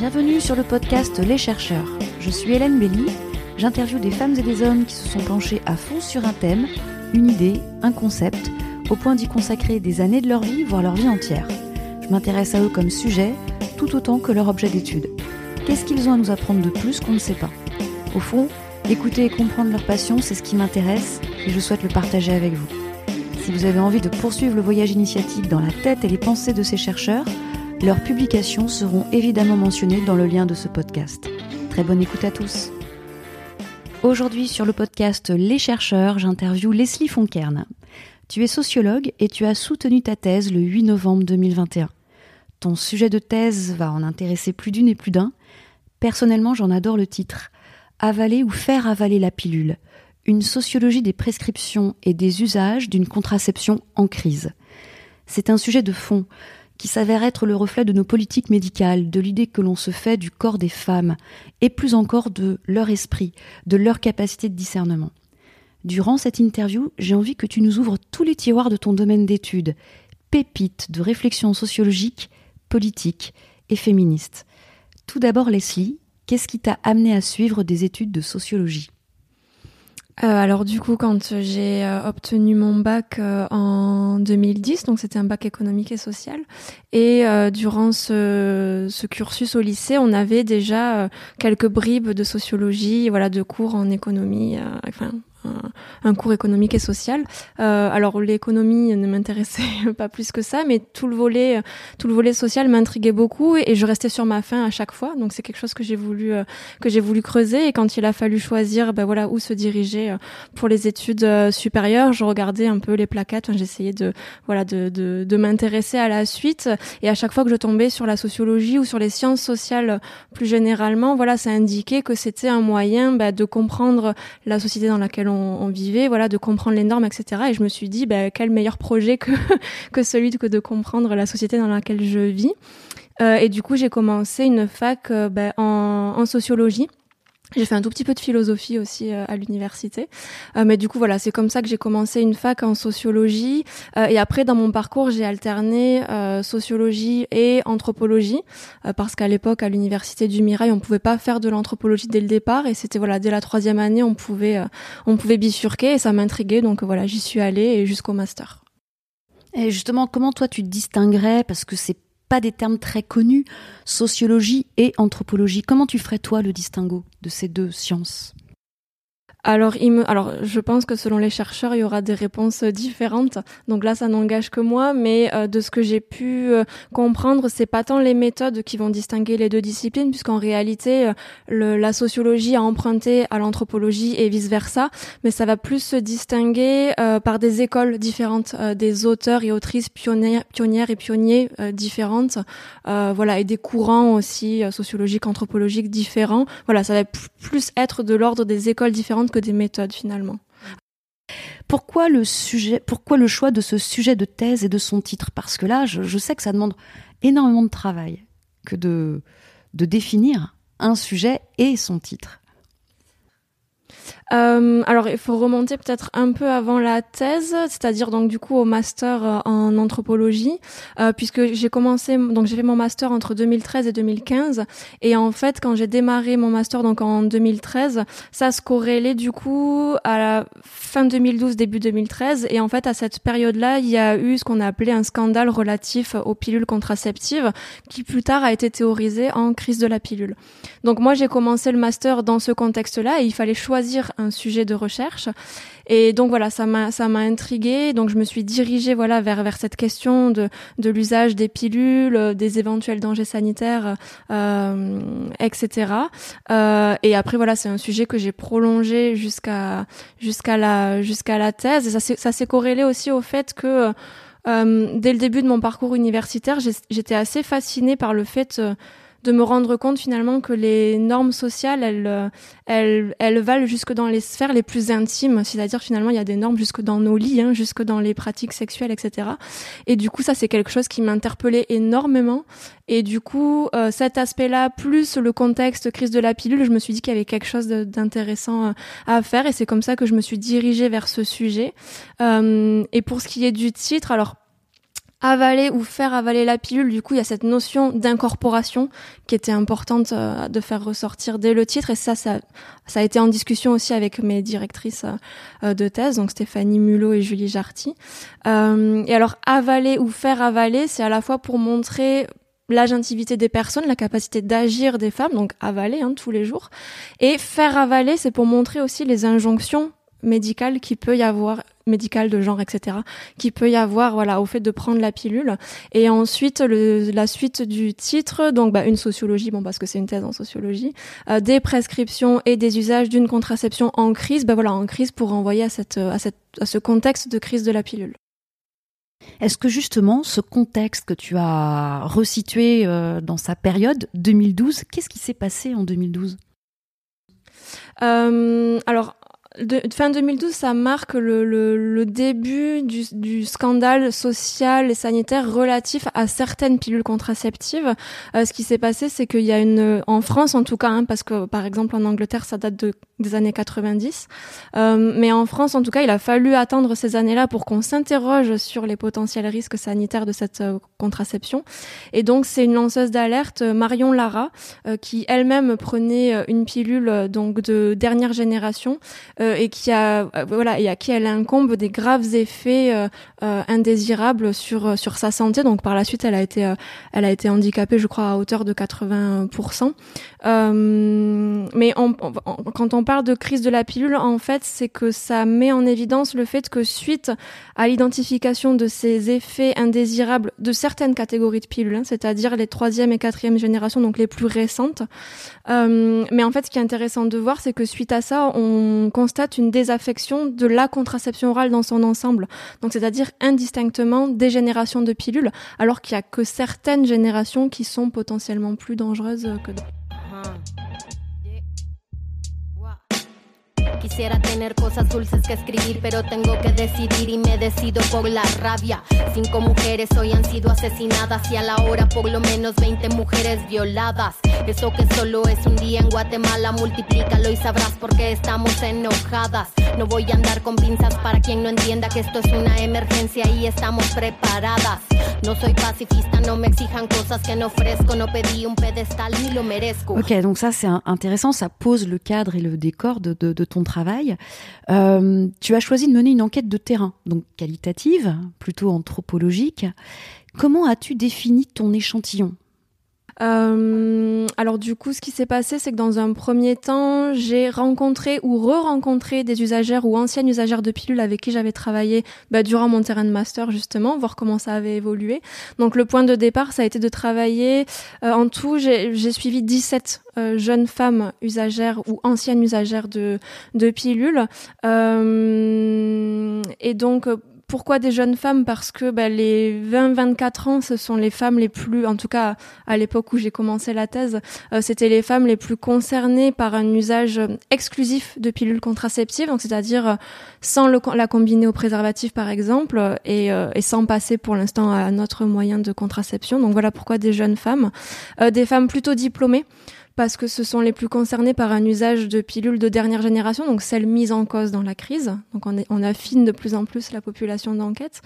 Bienvenue sur le podcast Les chercheurs. Je suis Hélène Belly. J'interviewe des femmes et des hommes qui se sont penchés à fond sur un thème, une idée, un concept, au point d'y consacrer des années de leur vie, voire leur vie entière. Je m'intéresse à eux comme sujet, tout autant que leur objet d'étude. Qu'est-ce qu'ils ont à nous apprendre de plus qu'on ne sait pas? Au fond, écouter et comprendre leur passion, c'est ce qui m'intéresse et je souhaite le partager avec vous. Si vous avez envie de poursuivre le voyage initiatique dans la tête et les pensées de ces chercheurs, leurs publications seront évidemment mentionnées dans le lien de ce podcast. Très bonne écoute à tous. Aujourd'hui sur le podcast Les chercheurs, j'interviewe Leslie Fonkern. Tu es sociologue et tu as soutenu ta thèse le 8 novembre 2021. Ton sujet de thèse va en intéresser plus d'une et plus d'un. Personnellement, j'en adore le titre. Avaler ou faire avaler la pilule. Une sociologie des prescriptions et des usages d'une contraception en crise. C'est un sujet de fond qui s'avère être le reflet de nos politiques médicales, de l'idée que l'on se fait du corps des femmes, et plus encore de leur esprit, de leur capacité de discernement. Durant cette interview, j'ai envie que tu nous ouvres tous les tiroirs de ton domaine d'études, pépites de réflexion sociologique, politique et féministe. Tout d'abord, Leslie, qu'est-ce qui t'a amené à suivre des études de sociologie? Euh, alors du coup, quand j'ai euh, obtenu mon bac euh, en 2010, donc c'était un bac économique et social, et durant ce, ce, cursus au lycée, on avait déjà quelques bribes de sociologie, voilà, de cours en économie, enfin un, cours économique et social. Euh, alors l'économie ne m'intéressait pas plus que ça, mais tout le volet, tout le volet social m'intriguait beaucoup et, je restais sur ma faim à chaque fois. Donc c'est quelque chose que j'ai voulu euh, que j'ai voulu creuser. Et quand il a fallu choisir, ben voilà où se diriger euh, pour les études euh, supérieures, je regardais un peu les plaquettes. J'essayais de voilà de, de, de m'intéresser à la suite. Et à chaque fois que je tombais sur la sociologie ou sur les sciences sociales plus généralement, voilà, ça indiquait que c'était un moyen ben, de comprendre la société dans laquelle on, vivait, voilà, de comprendre les normes, etc. Et je me suis dit, bah, quel meilleur projet que, que celui de, de comprendre la société dans laquelle je vis. Euh, et du coup, j'ai commencé une fac euh, bah, en sociologie. J'ai fait un tout petit peu de philosophie aussi euh, à l'université, euh, mais du coup voilà, c'est comme ça que j'ai commencé une fac en sociologie. Euh, et après, dans mon parcours, j'ai alterné sociologie et anthropologie, parce qu'à l'époque, à l'université du Mirail, on pouvait pas faire de l'anthropologie dès le départ, et c'était voilà, dès la troisième année, on pouvait, on pouvait bifurquer, et ça m'intriguait, donc voilà, j'y suis allée et jusqu'au master. Et justement, comment toi tu te distinguerais, parce que c'est pas des termes très connus, sociologie et anthropologie. Comment tu ferais toi le distinguo de ces deux sciences? Alors, il me, alors, je pense que selon les chercheurs, il y aura des réponses différentes. Donc là, ça n'engage que moi, mais euh, de ce que j'ai pu euh, comprendre, c'est pas tant les méthodes qui vont distinguer les deux disciplines, puisqu'en réalité, euh, le, la sociologie a emprunté à l'anthropologie et vice versa, mais ça va plus se distinguer par des écoles différentes, des auteurs et autrices pionnières, pionnières et pionniers différentes, voilà, et des courants aussi sociologiques, anthropologiques différents. Voilà, ça va plus être de l'ordre des écoles différentes que des méthodes finalement. Pourquoi le sujet, pourquoi le choix de ce sujet de thèse et de son titre? Parce que là, je, sais que ça demande énormément de travail que de, de définir un sujet et son titre. Euh, alors, il faut remonter peut-être un peu avant la thèse, c'est-à-dire donc du coup au master euh, en anthropologie, euh, puisque j'ai commencé, donc j'ai fait mon master entre 2013 et 2015, et en fait quand j'ai démarré mon master donc en 2013, ça se corrélait du coup à la fin 2012 début 2013, et en fait à cette période-là, il y a eu ce qu'on a appelé un scandale relatif aux pilules contraceptives, qui plus tard a été théorisé en crise de la pilule. Donc moi j'ai commencé le master dans ce contexte-là, et il fallait choisir un sujet de recherche. Et donc voilà, ça m'a ça m'a intriguée. Donc je me suis dirigée voilà vers vers cette question de de l'usage des pilules, euh, des éventuels dangers sanitaires, euh, etc. Euh, et après voilà, c'est un sujet que j'ai prolongé jusqu'à jusqu'à la jusqu'à la thèse. Et ça ça s'est corrélé aussi au fait que dès le début de mon parcours universitaire, j'étais assez fascinée par le fait de me rendre compte finalement que les normes sociales, elles, euh, elles, elles valent jusque dans les sphères les plus intimes. C'est-à-dire finalement, il y a des normes jusque dans nos lits, hein, jusque dans les pratiques sexuelles, etc. Et du coup, ça, c'est quelque chose qui m'interpellait énormément. Et du coup, euh, cet aspect-là, plus le contexte crise de la pilule, je me suis dit qu'il y avait quelque chose d'intéressant euh, à faire. Et c'est comme ça que je me suis dirigée vers ce sujet. et pour ce qui est du titre, alors avaler ou faire avaler la pilule. Du coup, il y a cette notion d'incorporation qui était importante euh, de faire ressortir dès le titre. Et ça, ça, ça a été en discussion aussi avec mes directrices euh, de thèse, donc Stéphanie Mulot et Julie Jarty. Euh, et alors, avaler ou faire avaler, c'est à la fois pour montrer l'agentivité des personnes, la capacité d'agir des femmes, donc avaler hein, tous les jours. Et faire avaler, c'est pour montrer aussi les injonctions médicales qui peut y avoir médical de genre, etc., qui peut y avoir, voilà, au fait de prendre la pilule. Et ensuite, le, la suite du titre, donc bah, une sociologie, bon parce que c'est une thèse en sociologie, euh, des prescriptions et des usages d'une contraception en crise, bah voilà, en crise pour renvoyer à cette, à cette, à ce contexte de crise de la pilule. Est-ce que justement ce contexte que tu as resitué euh, dans sa période 2012, qu'est-ce qui s'est passé en 2012 euh, alors de, fin 2012, ça marque le, le, le début du, du, scandale social et sanitaire relatif à certaines pilules contraceptives. Euh, ce qui s'est passé, c'est qu'il y a une, en France en tout cas, hein, parce que par exemple en Angleterre, ça date de, des années 90, euh, mais en France en tout cas, il a fallu attendre ces années-là pour qu'on s'interroge sur les potentiels risques sanitaires de cette euh, contraception. Et donc c'est une lanceuse d'alerte, Marion Lara, euh, qui elle-même prenait une pilule donc de dernière génération euh, et qui a euh, voilà et à qui elle incombe des graves effets euh, indésirables sur sur sa santé. Donc par la suite, elle a été elle a été handicapée, je crois, à hauteur de 80%. Mais quand on parle de crise de la pilule, en fait, c'est que ça met en évidence le fait que suite à l'identification de ces effets indésirables de certaines catégories de pilules, hein, c'est-à-dire les troisième et quatrième générations, donc les plus récentes. mais en fait, ce qui est intéressant de voir, c'est que suite à ça, on constate une désaffection de la contraception orale dans son ensemble. Donc, c'est-à-dire indistinctement des générations de pilules, alors qu'il y a que certaines générations qui sont potentiellement plus dangereuses que d'autres. 嗯。Quisiera tener cosas dulces que escribir, pero tengo que decidir y me decido por la rabia. Cinco mujeres hoy han sido asesinadas y a la hora por lo menos 20 mujeres violadas. Eso que solo es un día en Guatemala, multiplícalo y sabrás por qué estamos enojadas. No voy a andar con pinzas para quien no entienda que esto es una emergencia y estamos preparadas. No soy pacifista, no me exijan cosas que no ofrezco, no pedí un pedestal ni lo merezco. Ok, donc ça c'est intéressant, ça pose le cadre et le décor de, de, de ton Euh, tu as choisi de mener une enquête de terrain, donc qualitative, plutôt anthropologique. Comment as-tu défini ton échantillon? Euh, alors du coup, ce qui s'est passé, c'est que dans un premier temps, j'ai rencontré ou re-rencontré des usagères ou anciennes usagères de pilules avec qui j'avais travaillé bah, durant mon terrain de master justement, voir comment ça avait évolué. Donc le point de départ, ça a été de travailler. Euh, en tout, j'ai suivi 17 euh, jeunes femmes usagères ou anciennes usagères de, de pilules. Euh, et donc pourquoi des jeunes femmes? Parce que bah, les 20-24 ans, ce sont les femmes les plus, en tout cas à l'époque où j'ai commencé la thèse, euh, c'était les femmes les plus concernées par un usage exclusif de pilules contraceptives, donc c'est-à-dire euh, sans la combiner au préservatif par exemple, et, euh, et sans passer pour l'instant à un autre moyen de contraception. Donc voilà pourquoi des jeunes femmes, des femmes plutôt diplômées parce que ce sont les plus concernés par un usage de pilules de dernière génération, donc celles mises en cause dans la crise. Donc on, affine de plus en plus la population d'enquête.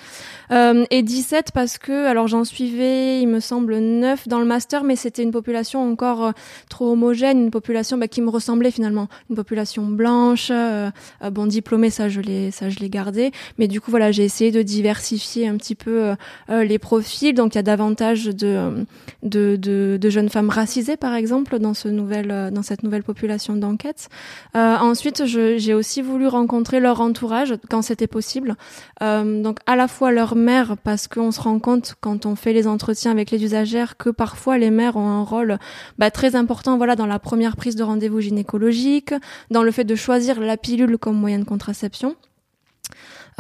Euh, et 17 parce que, alors j'en suivais, il me semble, 9 dans le master, mais c'était une population encore euh, trop homogène, une population bah, qui me ressemblait finalement, une population blanche, euh, bon diplômée, ça je l'ai, gardé. Mais du coup voilà, j'ai essayé de diversifier un petit peu les profils. Donc il y a davantage de, de jeunes femmes racisées par exemple dans ce euh, dans cette nouvelle population d'enquête. Euh, ensuite, j'ai aussi voulu rencontrer leur entourage quand c'était possible. Euh, donc à la fois leur mère, parce qu'on se rend compte quand on fait les entretiens avec les usagères que parfois les mères ont un rôle bah, très important voilà, dans la première prise de rendez-vous gynécologique, dans le fait de choisir la pilule comme moyen de contraception.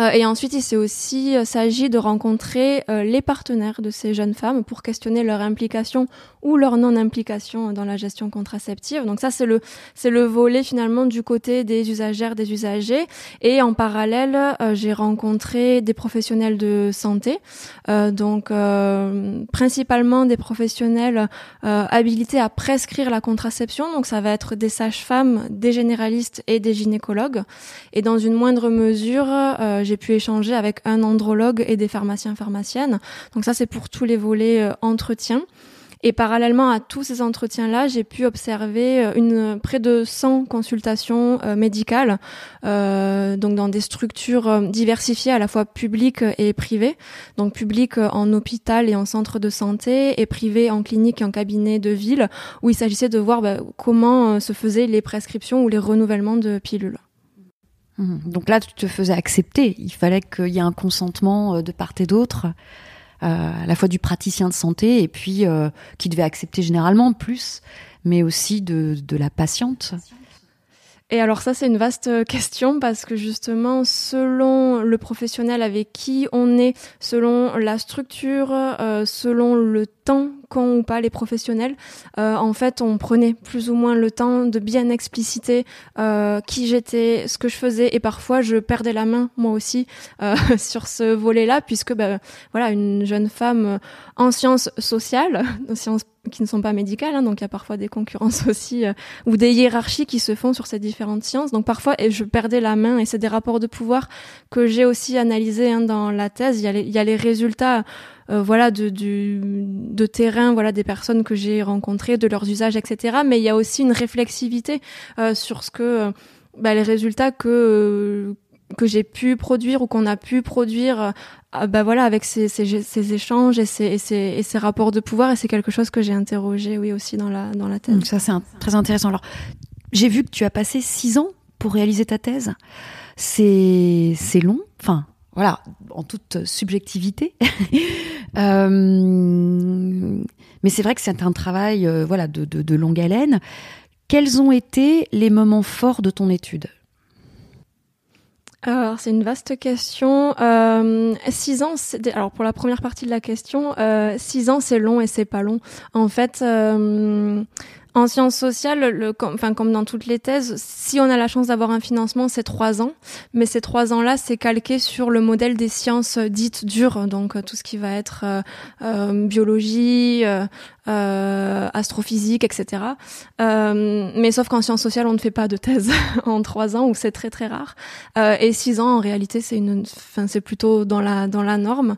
Euh, et ensuite, il s'est aussi euh, s'agit de rencontrer euh, les partenaires de ces jeunes femmes pour questionner leur implication ou leur non-implication dans la gestion contraceptive. Donc ça, c'est le c'est le volet finalement du côté des usagères, des usagers. Et en parallèle, j'ai rencontré des professionnels de santé, donc principalement des professionnels habilités à prescrire la contraception. Donc ça va être des sages-femmes, des généralistes et des gynécologues. Et dans une moindre mesure, j'ai pu échanger avec un andrologue et des pharmaciens pharmaciennes. Donc ça c'est pour tous les volets entretien. Et parallèlement à tous ces entretiens-là, j'ai pu observer euh, une, près de 100 consultations euh, médicales, euh, donc dans des structures euh, diversifiées à la fois publiques et privées. Donc publiques en hôpital et en centre de santé et privées en clinique et en cabinet de ville, où il s'agissait de voir bah, comment se faisaient les prescriptions ou les renouvellements de pilules. Mmh. Donc là, tu te faisais accepter. Il fallait qu'il y ait un consentement de part et d'autre. Euh, à la fois du praticien de santé et puis euh, qui devait accepter généralement plus, mais aussi de, de la patiente. Et alors ça, c'est une vaste euh, question parce que justement, selon le professionnel avec qui on est, selon la structure, euh, selon le temps ou pas les professionnels, euh, en fait, on prenait plus ou moins le temps de bien expliciter euh, qui j'étais, ce que je faisais, et parfois je perdais la main moi aussi euh, sur ce volet-là, puisque ben, voilà, une jeune femme en sciences sociales, sciences qui ne sont pas médicales, hein, donc il y a parfois des concurrences aussi, euh, ou des hiérarchies qui se font sur ces différentes sciences. Donc parfois, et je perdais la main, et c'est des rapports de pouvoir que j'ai aussi analysés hein, dans la thèse. Il y a les, il y a les résultats euh, voilà de, du, de terrain voilà des personnes que j'ai rencontrées de leurs usages etc mais il y a aussi une réflexivité euh, sur ce que euh, bah, les résultats que que j'ai pu produire ou qu'on a pu produire bah voilà avec ces, échanges et ces, rapports de pouvoir et c'est quelque chose que j'ai interrogé oui aussi dans la thèse Donc ça c'est très intéressant alors j'ai vu que tu as passé six ans pour réaliser ta thèse c'est long enfin voilà, en toute subjectivité. euh, mais c'est vrai que c'est un travail euh, voilà, de, longue haleine. Quels ont été les moments forts de ton étude? Alors c'est une vaste question. Euh, six ans, alors pour la première partie de la question, euh, six ans c'est long et c'est pas long. En fait, euh, en sciences sociales, le, enfin comme dans toutes les thèses, si on a la chance d'avoir un financement, c'est trois ans. Mais ces trois ans-là, c'est calqué sur le modèle des sciences dites dures, donc euh, tout ce qui va être euh, euh, biologie, euh, euh, astrophysique, etc. Euh, mais sauf qu'en sciences sociales, on ne fait pas de thèse en trois ans, ou c'est très très rare. et six ans, en réalité, c'est une, enfin c'est plutôt dans la dans la norme.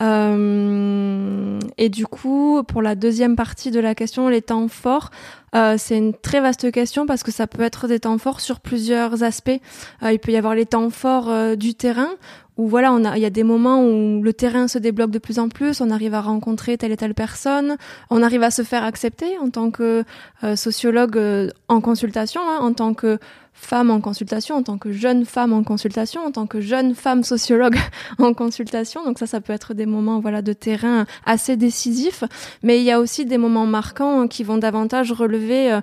Et du coup, pour la deuxième partie de la question, les temps forts. Euh, c'est une très vaste question parce que ça peut être des temps forts sur plusieurs aspects. Euh, il peut y avoir les temps forts euh, du terrain où voilà, on a, il y a des moments où le terrain se débloque de plus en plus, on arrive à rencontrer telle et telle personne, on arrive à se faire accepter en tant que euh, sociologue euh, en consultation, hein, en tant que femme en consultation, en tant que jeune femme en consultation, en tant que jeune femme sociologue en consultation. Donc ça, ça peut être des moments voilà de terrain assez décisifs, mais il y a aussi des moments marquants qui vont davantage relever euh,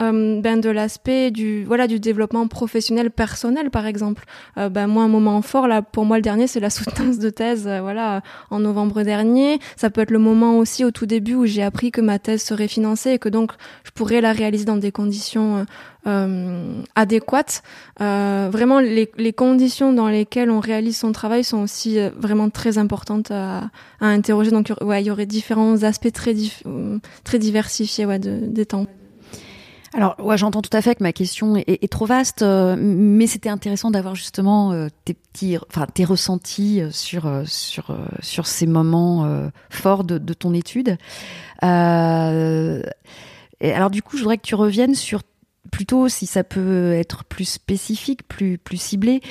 euh, ben de l'aspect du voilà du développement professionnel personnel par exemple. Euh, ben moi un moment fort là pour moi le dernier c'est la soutenance de thèse euh, voilà en novembre dernier. Ça peut être le moment aussi au tout début où j'ai appris que ma thèse serait financée et que donc je pourrais la réaliser dans des conditions adéquates. Vraiment les, les conditions dans lesquelles on réalise son travail sont aussi vraiment très importantes à, à interroger. Donc ouais il y aurait différents aspects très très diversifiés ouais de, des temps alors, ouais, j'entends tout à fait que ma question est, trop vaste, euh, mais c'était intéressant d'avoir justement euh, tes petits, enfin tes ressentis euh, sur sur sur ces moments forts de, de, ton étude. et alors, du coup, je voudrais que tu reviennes sur plutôt, si ça peut être plus spécifique, plus plus ciblé,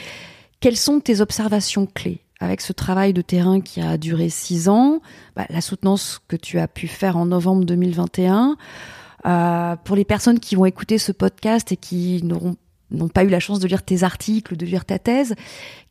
quelles sont tes observations clés avec ce travail de terrain qui a duré six ans, bah, la soutenance que tu as pu faire en novembre 2021. Euh, pour les personnes qui vont écouter ce podcast et qui n'auront n'ont pas eu la chance de lire tes articles, de lire ta thèse,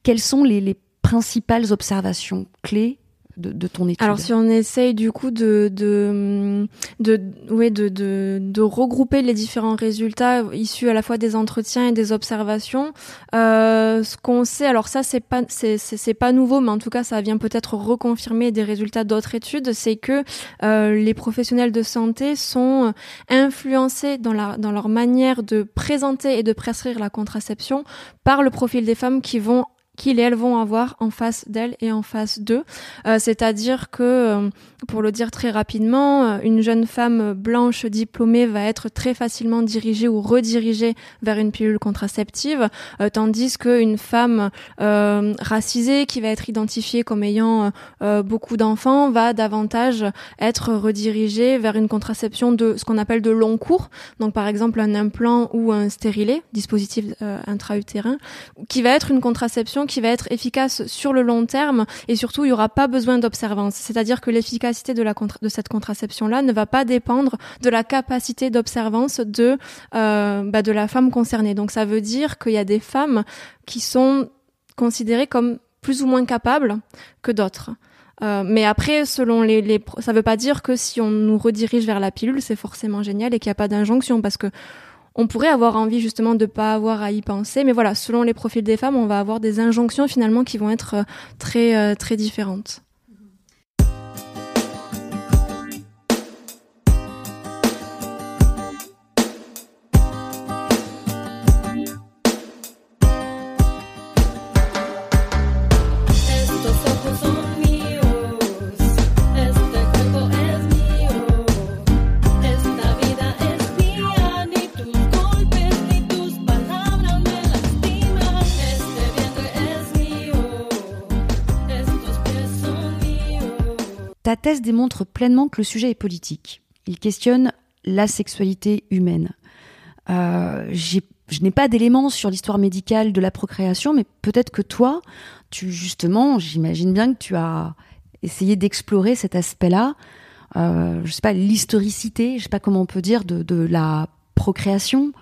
quelles sont les, les principales observations clés de, de, ton étude Alors si on essaye du coup de de de ouais, de, de, de regrouper les différents résultats issus à la fois des entretiens et des observations, euh, ce qu'on sait, alors ça c'est pas c'est c'est pas nouveau, mais en tout cas ça vient peut-être reconfirmer des résultats d'autres études, c'est que euh, les professionnels de santé sont influencés dans la dans leur manière de présenter et de prescrire la contraception par le profil des femmes qui vont qu'ils et elles vont avoir en face d'elles et en face d'eux. Euh, c'est-à-dire que, euh, pour le dire très rapidement, euh, une jeune femme blanche diplômée va être très facilement dirigée ou redirigée vers une pilule contraceptive, tandis qu'une femme racisée qui va être identifiée comme ayant beaucoup d'enfants va davantage être redirigée vers une contraception de ce qu'on appelle de long cours, donc par exemple un implant ou un stérilet, dispositif intra-utérin, qui va être une contraception qui va être efficace sur le long terme et surtout il n'y aura pas besoin d'observance. C'est-à-dire que l'efficacité de, de cette contraception-là ne va pas dépendre de la capacité d'observance de, euh, bah, de la femme concernée. Donc ça veut dire qu'il y a des femmes qui sont considérées comme plus ou moins capables que d'autres. Euh, mais après, selon les, ça veut pas dire que si on nous redirige vers la pilule, c'est forcément génial et qu'il n'y a pas d'injonction, parce que on pourrait avoir envie justement de pas avoir à y penser, mais voilà, selon les profils des femmes, on va avoir des injonctions finalement qui vont être euh, très euh, très différentes. Ta thèse démontre pleinement que le sujet est politique. Il questionne la sexualité humaine. Euh, je n'ai pas d'éléments sur l'histoire médicale de la procréation, mais peut-être que toi, tu justement, j'imagine bien que tu as essayé d'explorer cet aspect-là. Euh, je sais pas l'historicité, je sais pas comment on peut dire de la procréation.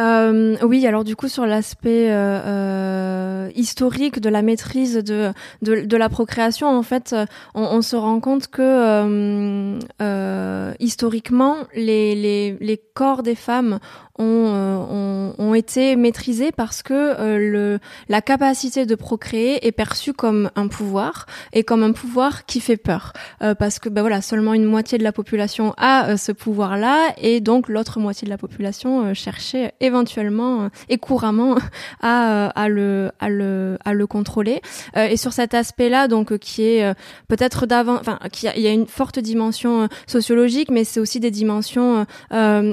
Euh, oui, alors du coup sur l'aspect euh, euh, historique de la maîtrise de, de, la procréation, en fait, on, on se rend compte que euh, euh, historiquement, les, les, corps des femmes euh, ont, ont, été maîtrisés parce que euh, le, la capacité de procréer est perçue comme un pouvoir et comme un pouvoir qui fait peur. Euh, parce que ben voilà seulement une moitié de la population a ce pouvoir-là et donc l'autre moitié de la population cherchait éventuellement et couramment à, à, le, à, le, à le contrôler. Et sur cet aspect-là donc qui est peut-être d'avant enfin il y a une forte dimension sociologique mais c'est aussi des dimensions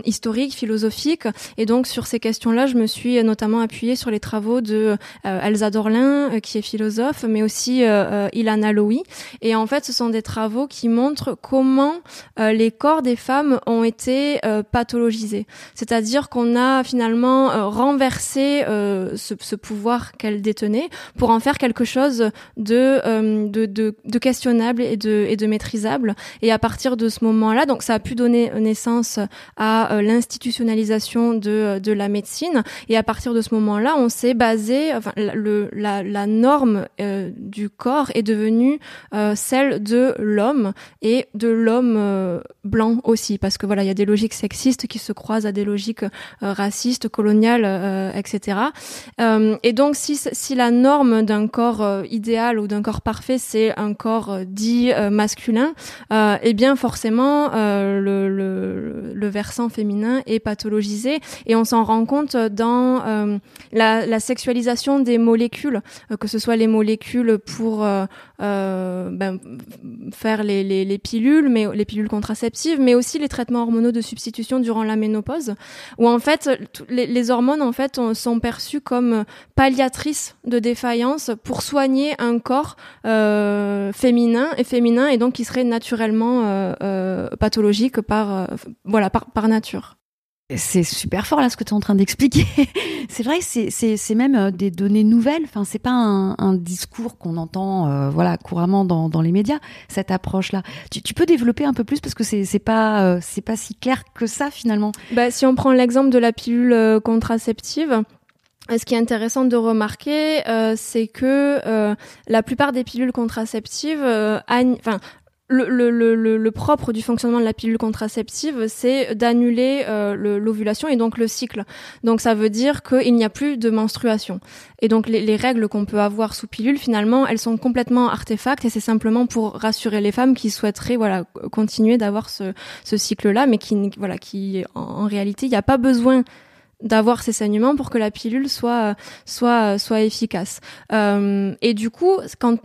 historiques philosophiques et donc sur ces questions-là, je me suis notamment appuyée sur les travaux de euh, Elsa Dorlin, euh, qui est philosophe, mais aussi euh, Ilana Lowy. Et en fait, ce sont des travaux qui montrent comment les corps des femmes ont été pathologisés. C'est-à-dire qu'on a finalement renversé ce, pouvoir qu'elles détenaient pour en faire quelque chose de, questionnable et de, et de maîtrisable. Et à partir de ce moment-là, donc ça a pu donner naissance à l'institutionnalisation de, de la médecine. Et à partir de ce moment-là, on s'est basé, enfin, le, la, la norme euh, du corps est devenue euh, celle de l'homme et de l'homme euh, blanc aussi, parce que voilà, il y a des logiques sexistes qui se croisent à des logiques racistes, coloniales, etc. et donc, si, si la norme d'un corps idéal ou d'un corps parfait, c'est un corps dit masculin, eh bien forcément, le, le, le versant féminin est pathologisé et on s'en rend compte dans euh, la, sexualisation des molécules, euh, que ce soit les molécules pour euh, ben, faire les, les, les, pilules, mais les pilules contraceptives, mais aussi les traitements hormonaux de substitution durant la ménopause, où en fait les, hormones en fait sont perçues comme palliatrices de défaillance pour soigner un corps féminin et féminin et donc qui serait naturellement pathologique par voilà par nature. C'est super fort là ce que tu es en train d'expliquer. c'est vrai c'est même euh, des données nouvelles. Enfin, c'est pas un, un, discours qu'on entend euh, voilà couramment dans, dans, les médias. Cette approche là, tu, tu, peux développer un peu plus parce que c'est pas euh, c'est pas si clair que ça finalement. Bah, si on prend l'exemple de la pilule contraceptive. Ce qui est intéressant de remarquer, euh, c'est que euh, la plupart des pilules contraceptives, enfin, le, le, le, le, propre du fonctionnement de la pilule contraceptive, c'est d'annuler euh, l'ovulation et donc le cycle. Donc ça veut dire qu'il n'y a plus de menstruation. Et donc les, les règles qu'on peut avoir sous pilule, finalement, elles sont complètement artefacts et c'est simplement pour rassurer les femmes qui souhaiteraient voilà continuer d'avoir ce, ce cycle-là, mais qui voilà qui en, réalité il n'y a pas besoin d'avoir ces saignements pour que la pilule soit soit soit efficace. Euh, et du coup, quand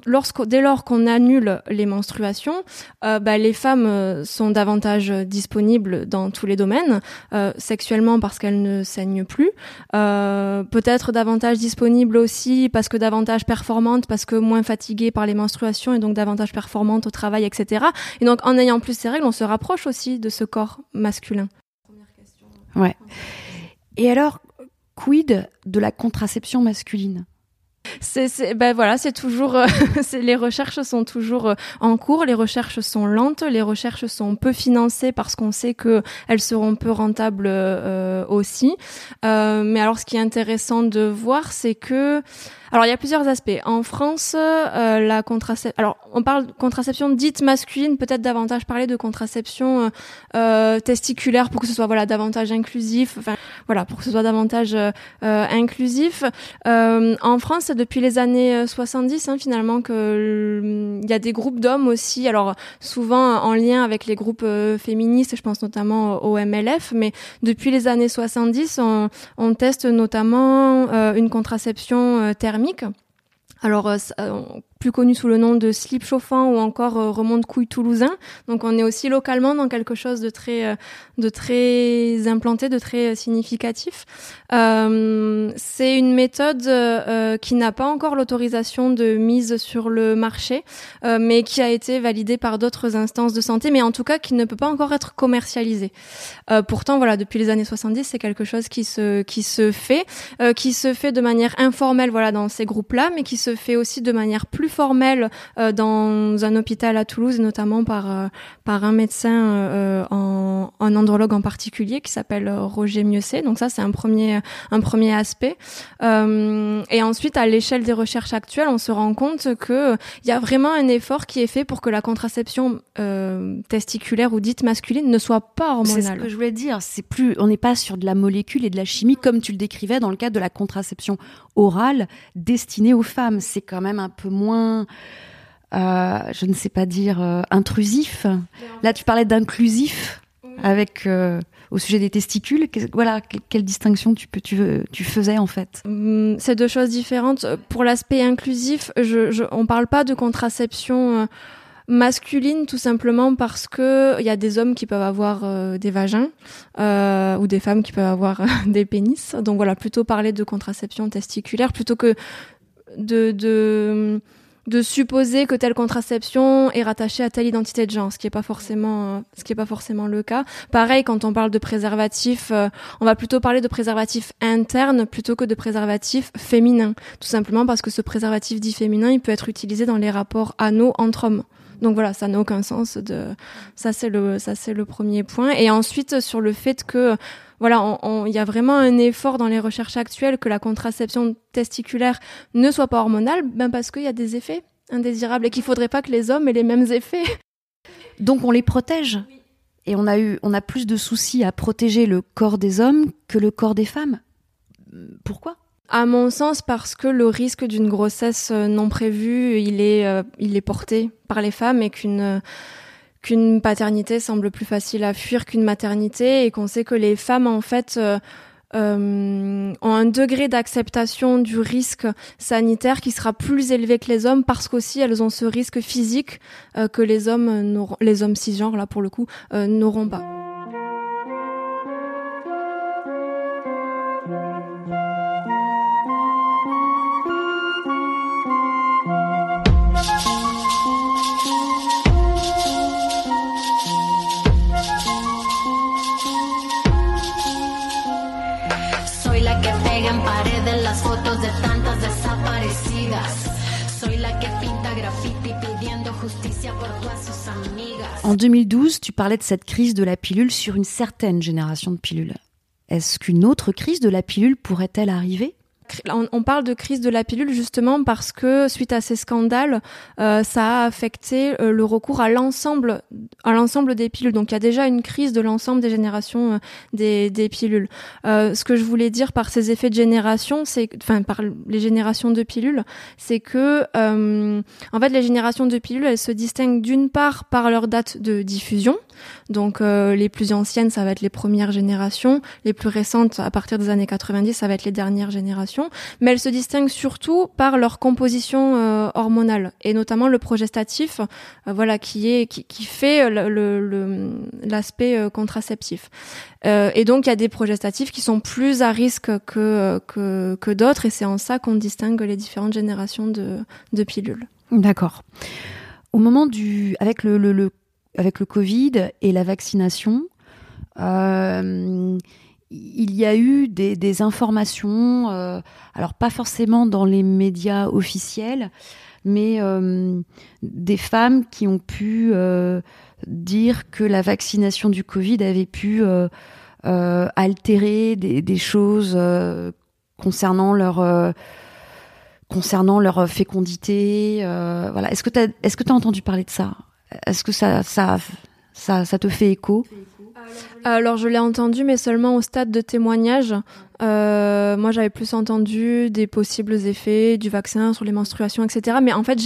dès lors qu'on annule les menstruations, euh, bah, les femmes euh, sont davantage disponibles dans tous les domaines, euh, sexuellement parce qu'elles ne saignent plus, euh, peut-être davantage disponibles aussi parce que davantage performantes, parce que moins fatiguées par les menstruations et donc davantage performantes au travail, etc. Et donc en ayant plus ces règles, on se rapproche aussi de ce corps masculin. Ouais. Et alors, quid de la contraception masculine? C'est, ben voilà, c'est toujours, euh, les recherches sont toujours euh, en cours, les recherches sont lentes, les recherches sont peu financées parce qu'on sait que elles seront peu rentables euh, aussi. mais alors, ce qui est intéressant de voir, c'est que alors il y a plusieurs aspects. En France, euh, la contraception. Alors on parle de contraception dite masculine, peut-être davantage parler de contraception euh, euh, testiculaire pour que ce soit voilà davantage inclusif. Enfin voilà pour que ce soit davantage euh, inclusif. en France, depuis les années 70, hein, finalement que il y a des groupes d'hommes aussi. Alors souvent en lien avec les groupes féministes, je pense notamment au MLF, mais depuis les années 70, on, on teste notamment une contraception thermique alors, euh, euh, plus connu sous le nom de slip chauffant ou encore euh, remonte couille toulousain. Donc on est aussi localement dans quelque chose de très euh, de très implanté, de très significatif. Euh, c'est une méthode euh, qui n'a pas encore l'autorisation de mise sur le marché, mais qui a été validée par d'autres instances de santé, mais en tout cas qui ne peut pas encore être commercialisée. pourtant, voilà, depuis les années 70, c'est quelque chose qui se qui se fait, qui se fait de manière informelle, voilà, dans ces groupes-là, mais qui se fait aussi de manière plus formelle euh, dans un hôpital à Toulouse, notamment par euh, par un médecin euh, en, un andrologue en particulier qui s'appelle Roger Mieuxet. Donc ça, c'est un premier un premier aspect. et ensuite, à l'échelle des recherches actuelles, on se rend compte que il y a vraiment un effort qui est fait pour que la contraception testiculaire ou dite masculine ne soit pas hormonale. C'est ce que je voulais dire. C'est plus, on n'est pas sur de la molécule et de la chimie comme tu le décrivais dans le cadre de la contraception orale destinée aux femmes. C'est quand même un peu moins euh, je ne sais pas dire, euh, intrusif. Là, tu parlais d'inclusif avec euh, au sujet des testicules. Voilà, quelle, distinction tu, peux, tu, tu faisais en fait? Hum, C'est deux choses différentes. Pour l'aspect inclusif, je, je, on parle pas de contraception masculine tout simplement parce que il y a des hommes qui peuvent avoir des vagins euh, ou des femmes qui peuvent avoir des pénis. Donc voilà, plutôt parler de contraception testiculaire plutôt que de, de de supposer que telle contraception est rattachée à telle identité de genre, ce qui est pas forcément, ce qui est pas forcément le cas. Pareil, quand on parle de préservatif, euh, on va plutôt parler de préservatif interne plutôt que de préservatif féminin, tout simplement parce que ce préservatif dit féminin, il peut être utilisé dans les rapports anneaux entre hommes. Donc voilà, ça n'a aucun sens de ça c'est le ça c'est le premier point et ensuite sur le fait que voilà, il y a vraiment un effort dans les recherches actuelles que la contraception testiculaire ne soit pas hormonale, ben parce qu'il y a des effets indésirables et qu'il faudrait pas que les hommes aient les mêmes effets. Donc on les protège. Et on a eu, on a plus de soucis à protéger le corps des hommes que le corps des femmes. Pourquoi? À mon sens, parce que le risque d'une grossesse non prévue, il est, euh, il est porté par les femmes et qu'une qu'une paternité semble plus facile à fuir qu'une maternité et qu'on sait que les femmes en fait euh, euh, ont un degré d'acceptation du risque sanitaire qui sera plus élevé que les hommes parce qu'aussi elles ont ce risque physique euh, que les hommes les hommes cisgenres là pour le coup n'auront pas. En 2012, tu parlais de cette crise de la pilule sur une certaine génération de pilules. Est-ce qu'une autre crise de la pilule pourrait-elle arriver? On parle de crise de la pilule justement parce que suite à ces scandales, euh, ça a affecté euh, le recours à l'ensemble, des pilules. Donc il y a déjà une crise de l'ensemble des générations euh, des, des, pilules. ce que je voulais dire par ces effets de génération, c'est, enfin par les générations de pilules, c'est que en fait les générations de pilules, elles se distinguent d'une part par leur date de diffusion. Donc les plus anciennes, ça va être les premières générations, les plus récentes à partir des années 90, ça va être les dernières générations mais elles se distinguent surtout par leur composition euh, hormonale et notamment le progestatif, euh, voilà, qui est qui, fait l'aspect euh, contraceptif. et donc il y a des progestatifs qui sont plus à risque que que, d'autres et c'est en ça qu'on distingue les différentes générations de, pilules. D'accord. Au moment du avec le, avec le Covid et la vaccination. Il y a eu des, informations, euh, alors pas forcément dans les médias officiels, mais euh, des femmes qui ont pu euh, dire que la vaccination du Covid avait pu altérer des, choses concernant leur concernant leur fécondité. voilà. Est-ce que tu est-ce que as entendu parler de ça? Est-ce que ça ça ça ça te fait écho alors je l'ai entendu, mais seulement au stade de témoignage. Euh, moi, j'avais plus entendu des possibles effets du vaccin sur les menstruations, etc. Mais en fait,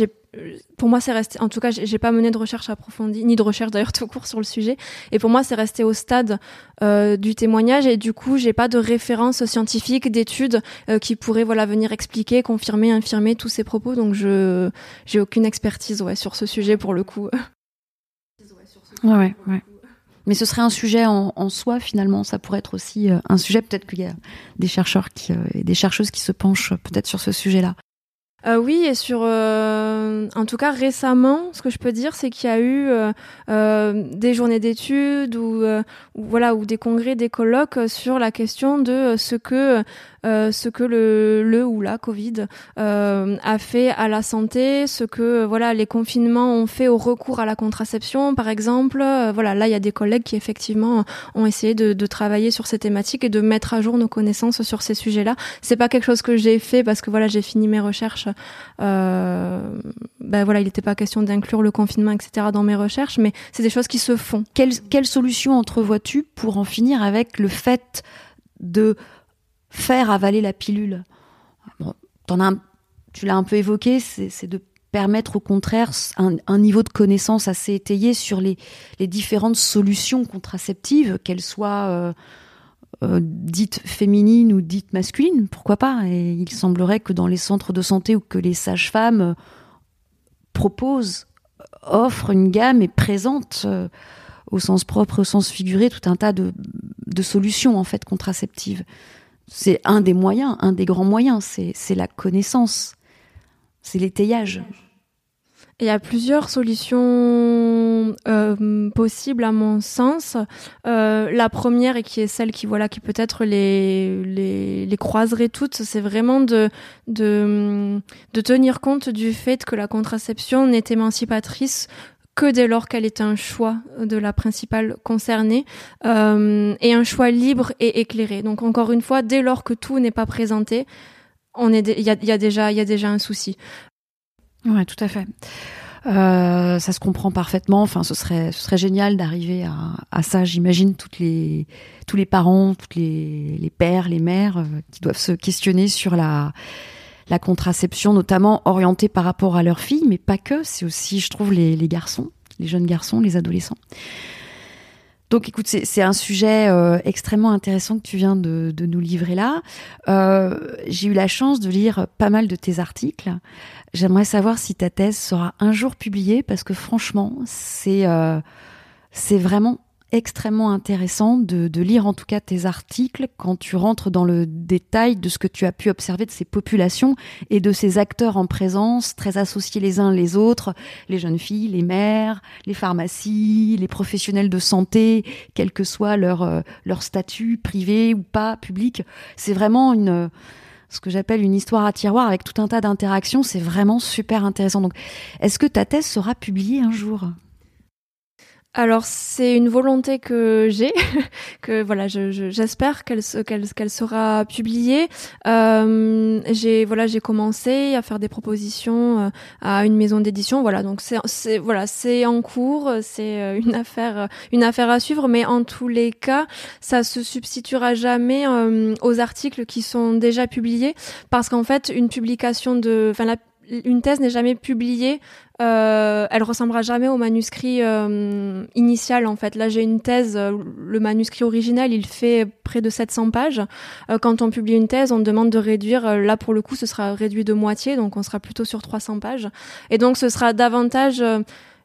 pour moi, c'est resté. En tout cas, j'ai pas mené de recherche approfondie, ni de recherche d'ailleurs tout court sur le sujet. Et pour moi, c'est resté au stade euh, du témoignage. Et du coup, j'ai pas de référence scientifique, d'études euh, qui pourraient voilà venir expliquer, confirmer, infirmer tous ces propos. Donc, je j'ai aucune expertise ouais sur ce sujet pour le coup. Ouais, ouais, ouais. Mais ce serait un sujet en, soi finalement. Ça pourrait être aussi euh, un sujet. Peut-être qu'il y a des chercheurs qui, euh, et des chercheuses qui se penchent peut-être sur ce sujet-là. Euh, oui, et sur, en tout cas récemment, ce que je peux dire, c'est qu'il y a eu des journées d'études ou, voilà ou des congrès, des colloques sur la question de ce que ce que le, le ou la Covid a fait à la santé, ce que voilà les confinements ont fait au recours à la contraception, par exemple. voilà, là il y a des collègues qui effectivement ont essayé de, de travailler sur ces thématiques et de mettre à jour nos connaissances sur ces sujets-là. C'est pas quelque chose que j'ai fait parce que voilà j'ai fini mes recherches euh, ben voilà, il n'était pas question d'inclure le confinement, etc. dans mes recherches, mais c'est des choses qui se font. Quelle, quelle solution entrevois-tu pour en finir avec le fait de faire avaler la pilule Tu l'as un peu évoqué, c'est de permettre au contraire un, niveau de connaissance assez étayé sur les, différentes solutions contraceptives, qu'elles soient euh, euh, dites féminines ou dites masculines, pourquoi pas Et il semblerait que dans les centres de santé ou que les sages-femmes euh, proposent, offrent une gamme et présentent au sens propre, au sens figuré, tout un tas de, de solutions en fait contraceptives. C'est un des moyens, un des grands moyens, c'est la connaissance, c'est l'étayage. Il y a plusieurs solutions euh, possibles à mon sens. Euh, la première et qui est celle qui voilà qui peut-être les, les, les croiserait toutes, c'est vraiment de, de de tenir compte du fait que la contraception n'est émancipatrice que dès lors qu'elle est un choix de la principale concernée euh, et un choix libre et éclairé. Donc encore une fois, dès lors que tout n'est pas présenté, on est il y a, déjà il y a déjà un souci. Ouais, tout à fait. Euh, ça se comprend parfaitement. Enfin, ce serait, ce serait génial d'arriver à, à, ça. J'imagine toutes les, tous les parents, toutes les, les pères, les mères euh, qui doivent se questionner sur la, la contraception, notamment orientée par rapport à leurs filles, mais pas que. C'est aussi, je trouve, les, garçons, les jeunes garçons, les adolescents. Donc écoute, c'est un sujet euh, extrêmement intéressant que tu viens de, de nous livrer là. Euh, J'ai eu la chance de lire pas mal de tes articles. J'aimerais savoir si ta thèse sera un jour publiée parce que franchement, c'est euh, c'est vraiment extrêmement intéressant de, de, lire en tout cas tes articles quand tu rentres dans le détail de ce que tu as pu observer de ces populations et de ces acteurs en présence, très associés les uns les autres, les jeunes filles, les mères, les pharmacies, les professionnels de santé, quel que soit leur, euh, leur statut privé ou pas, public. C'est vraiment une ce que j'appelle une histoire à tiroir avec tout un tas d'interactions. C'est vraiment super intéressant. Donc, est-ce que ta thèse sera publiée un jour? Alors c'est une volonté que j'ai, que voilà, j'espère qu'elle qu'elle qu'elle sera publiée. Euh, j'ai voilà, j'ai commencé à faire des propositions euh, à une maison d'édition. Voilà, donc c'est voilà, c'est en cours, c'est euh, une affaire une affaire à suivre, mais en tous les cas, ça se substituera jamais aux articles qui sont déjà publiés, parce qu'en fait, une publication de, enfin la une thèse n'est jamais publiée, euh, elle ressemblera jamais au manuscrit euh, initial en fait. Là j'ai une thèse, euh, le manuscrit original il fait près de 700 pages. Euh, quand on publie une thèse, on demande de réduire. là pour le coup ce sera réduit de moitié, donc on sera plutôt sur 300 pages. Et donc ce sera davantage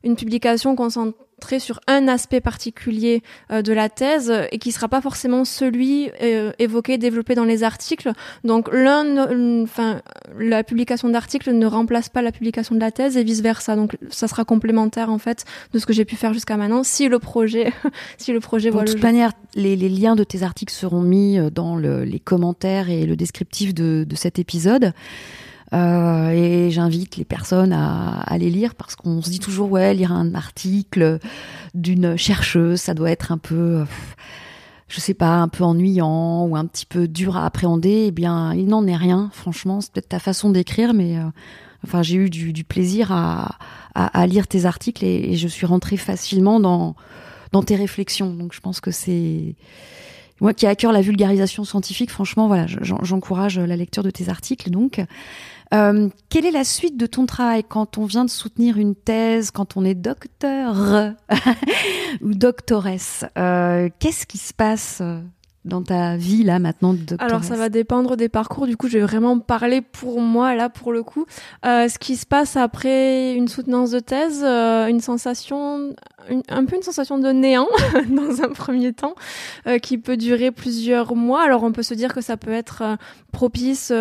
une publication concentrée sur un aspect particulier euh, de la thèse et qui sera pas forcément celui euh, évoqué, développé dans les articles. Donc l'un, enfin, la publication d'articles ne remplace pas la publication de la thèse et vice versa. Donc ça sera complémentaire en fait de ce que j'ai pu faire jusqu'à maintenant. Si le projet, si le projet De toute manière, les, les, liens de tes articles seront mis euh, dans le, les commentaires et le descriptif de, de cet épisode. Euh, et j'invite les personnes à, à, les lire parce qu'on se dit toujours ouais lire un article d'une chercheuse ça doit être un peu je sais pas un peu ennuyant ou un petit peu dur à appréhender. Eh bien il n'en est rien. Franchement c'est peut-être ta façon d'écrire mais euh, enfin j'ai eu du, du plaisir à, à, à, lire tes articles et, je suis rentrée facilement dans dans tes réflexions. Donc je pense que c'est moi qui ai à cœur la vulgarisation scientifique, franchement, voilà, j'encourage la lecture de tes articles. Donc, euh, quelle est la suite de ton travail quand on vient de soutenir une thèse, quand on est docteur ou doctoresse? Euh, Qu'est-ce qui se passe dans ta vie là maintenant de Alors ça va dépendre des parcours. Du coup, je vais vraiment parler pour moi là pour le coup. Euh, ce qui se passe après une soutenance de thèse, euh, une sensation un peu une sensation de néant dans un premier temps, euh, qui peut durer plusieurs mois. Alors on peut se dire que ça peut être propice au,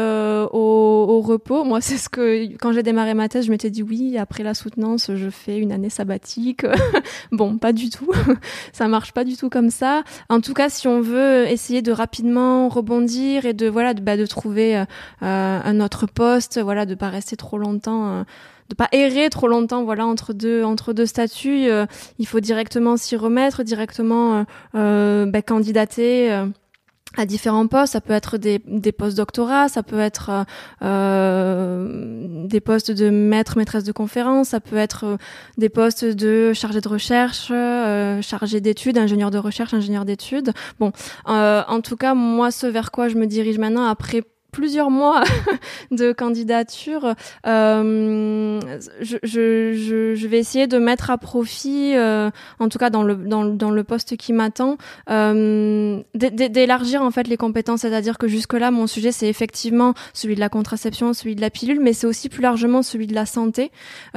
au, repos. Moi, c'est ce que quand j'ai démarré ma thèse, je m'étais dit oui. Après la soutenance, je fais une année sabbatique. bon, pas du tout. ça marche pas du tout comme ça. En tout cas, si on veut essayer de rapidement rebondir et de voilà de, bah, de trouver euh, un autre poste, voilà, de pas rester trop longtemps de pas errer trop longtemps voilà entre deux entre deux statuts euh, il faut directement s'y remettre directement euh, euh bah, candidater euh, à différents postes, ça peut être des, des postes doctorats, ça peut être euh, des postes de maître, maîtresse de conférence, ça peut être des postes de chargé de recherche, euh, chargé d'études, ingénieur de recherche, ingénieur d'études. Bon, en tout cas, moi, ce vers quoi je me dirige maintenant, après plusieurs mois de candidature, euh, je, vais essayer de mettre à profit, euh, en tout cas dans le, dans, le poste qui m'attend, euh, d'élargir en fait les compétences. C'est-à-dire que jusque-là, mon sujet, c'est effectivement celui de la contraception, celui de la pilule, mais c'est aussi plus largement celui de la santé,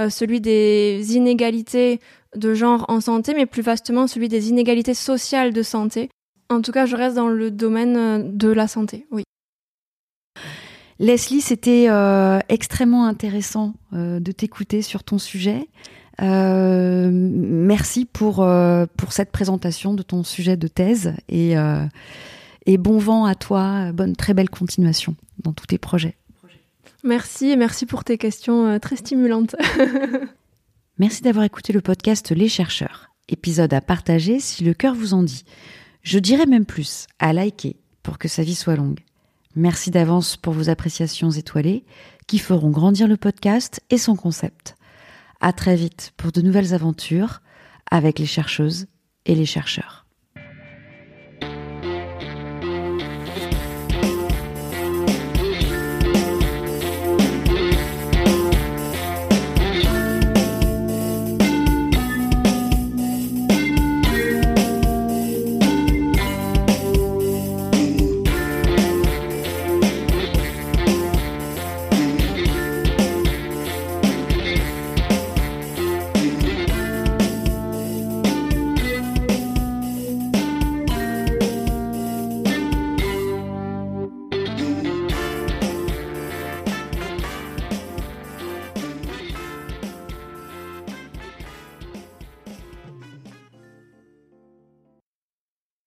celui des inégalités de genre en santé, mais plus vastement celui des inégalités sociales de santé. En tout cas, je reste dans le domaine de la santé, oui. Leslie, c'était euh, extrêmement intéressant euh, de t'écouter sur ton sujet. Euh, merci pour pour cette présentation de ton sujet de thèse et et bon vent à toi, bonne très belle continuation dans tous tes projets. Merci et merci pour tes questions très stimulantes. merci d'avoir écouté le podcast Les chercheurs. Épisode à partager si le cœur vous en dit. Je dirais même plus, à liker pour que sa vie soit longue. Merci d'avance pour vos appréciations étoilées qui feront grandir le podcast et son concept. À très vite pour de nouvelles aventures avec les chercheuses et les chercheurs.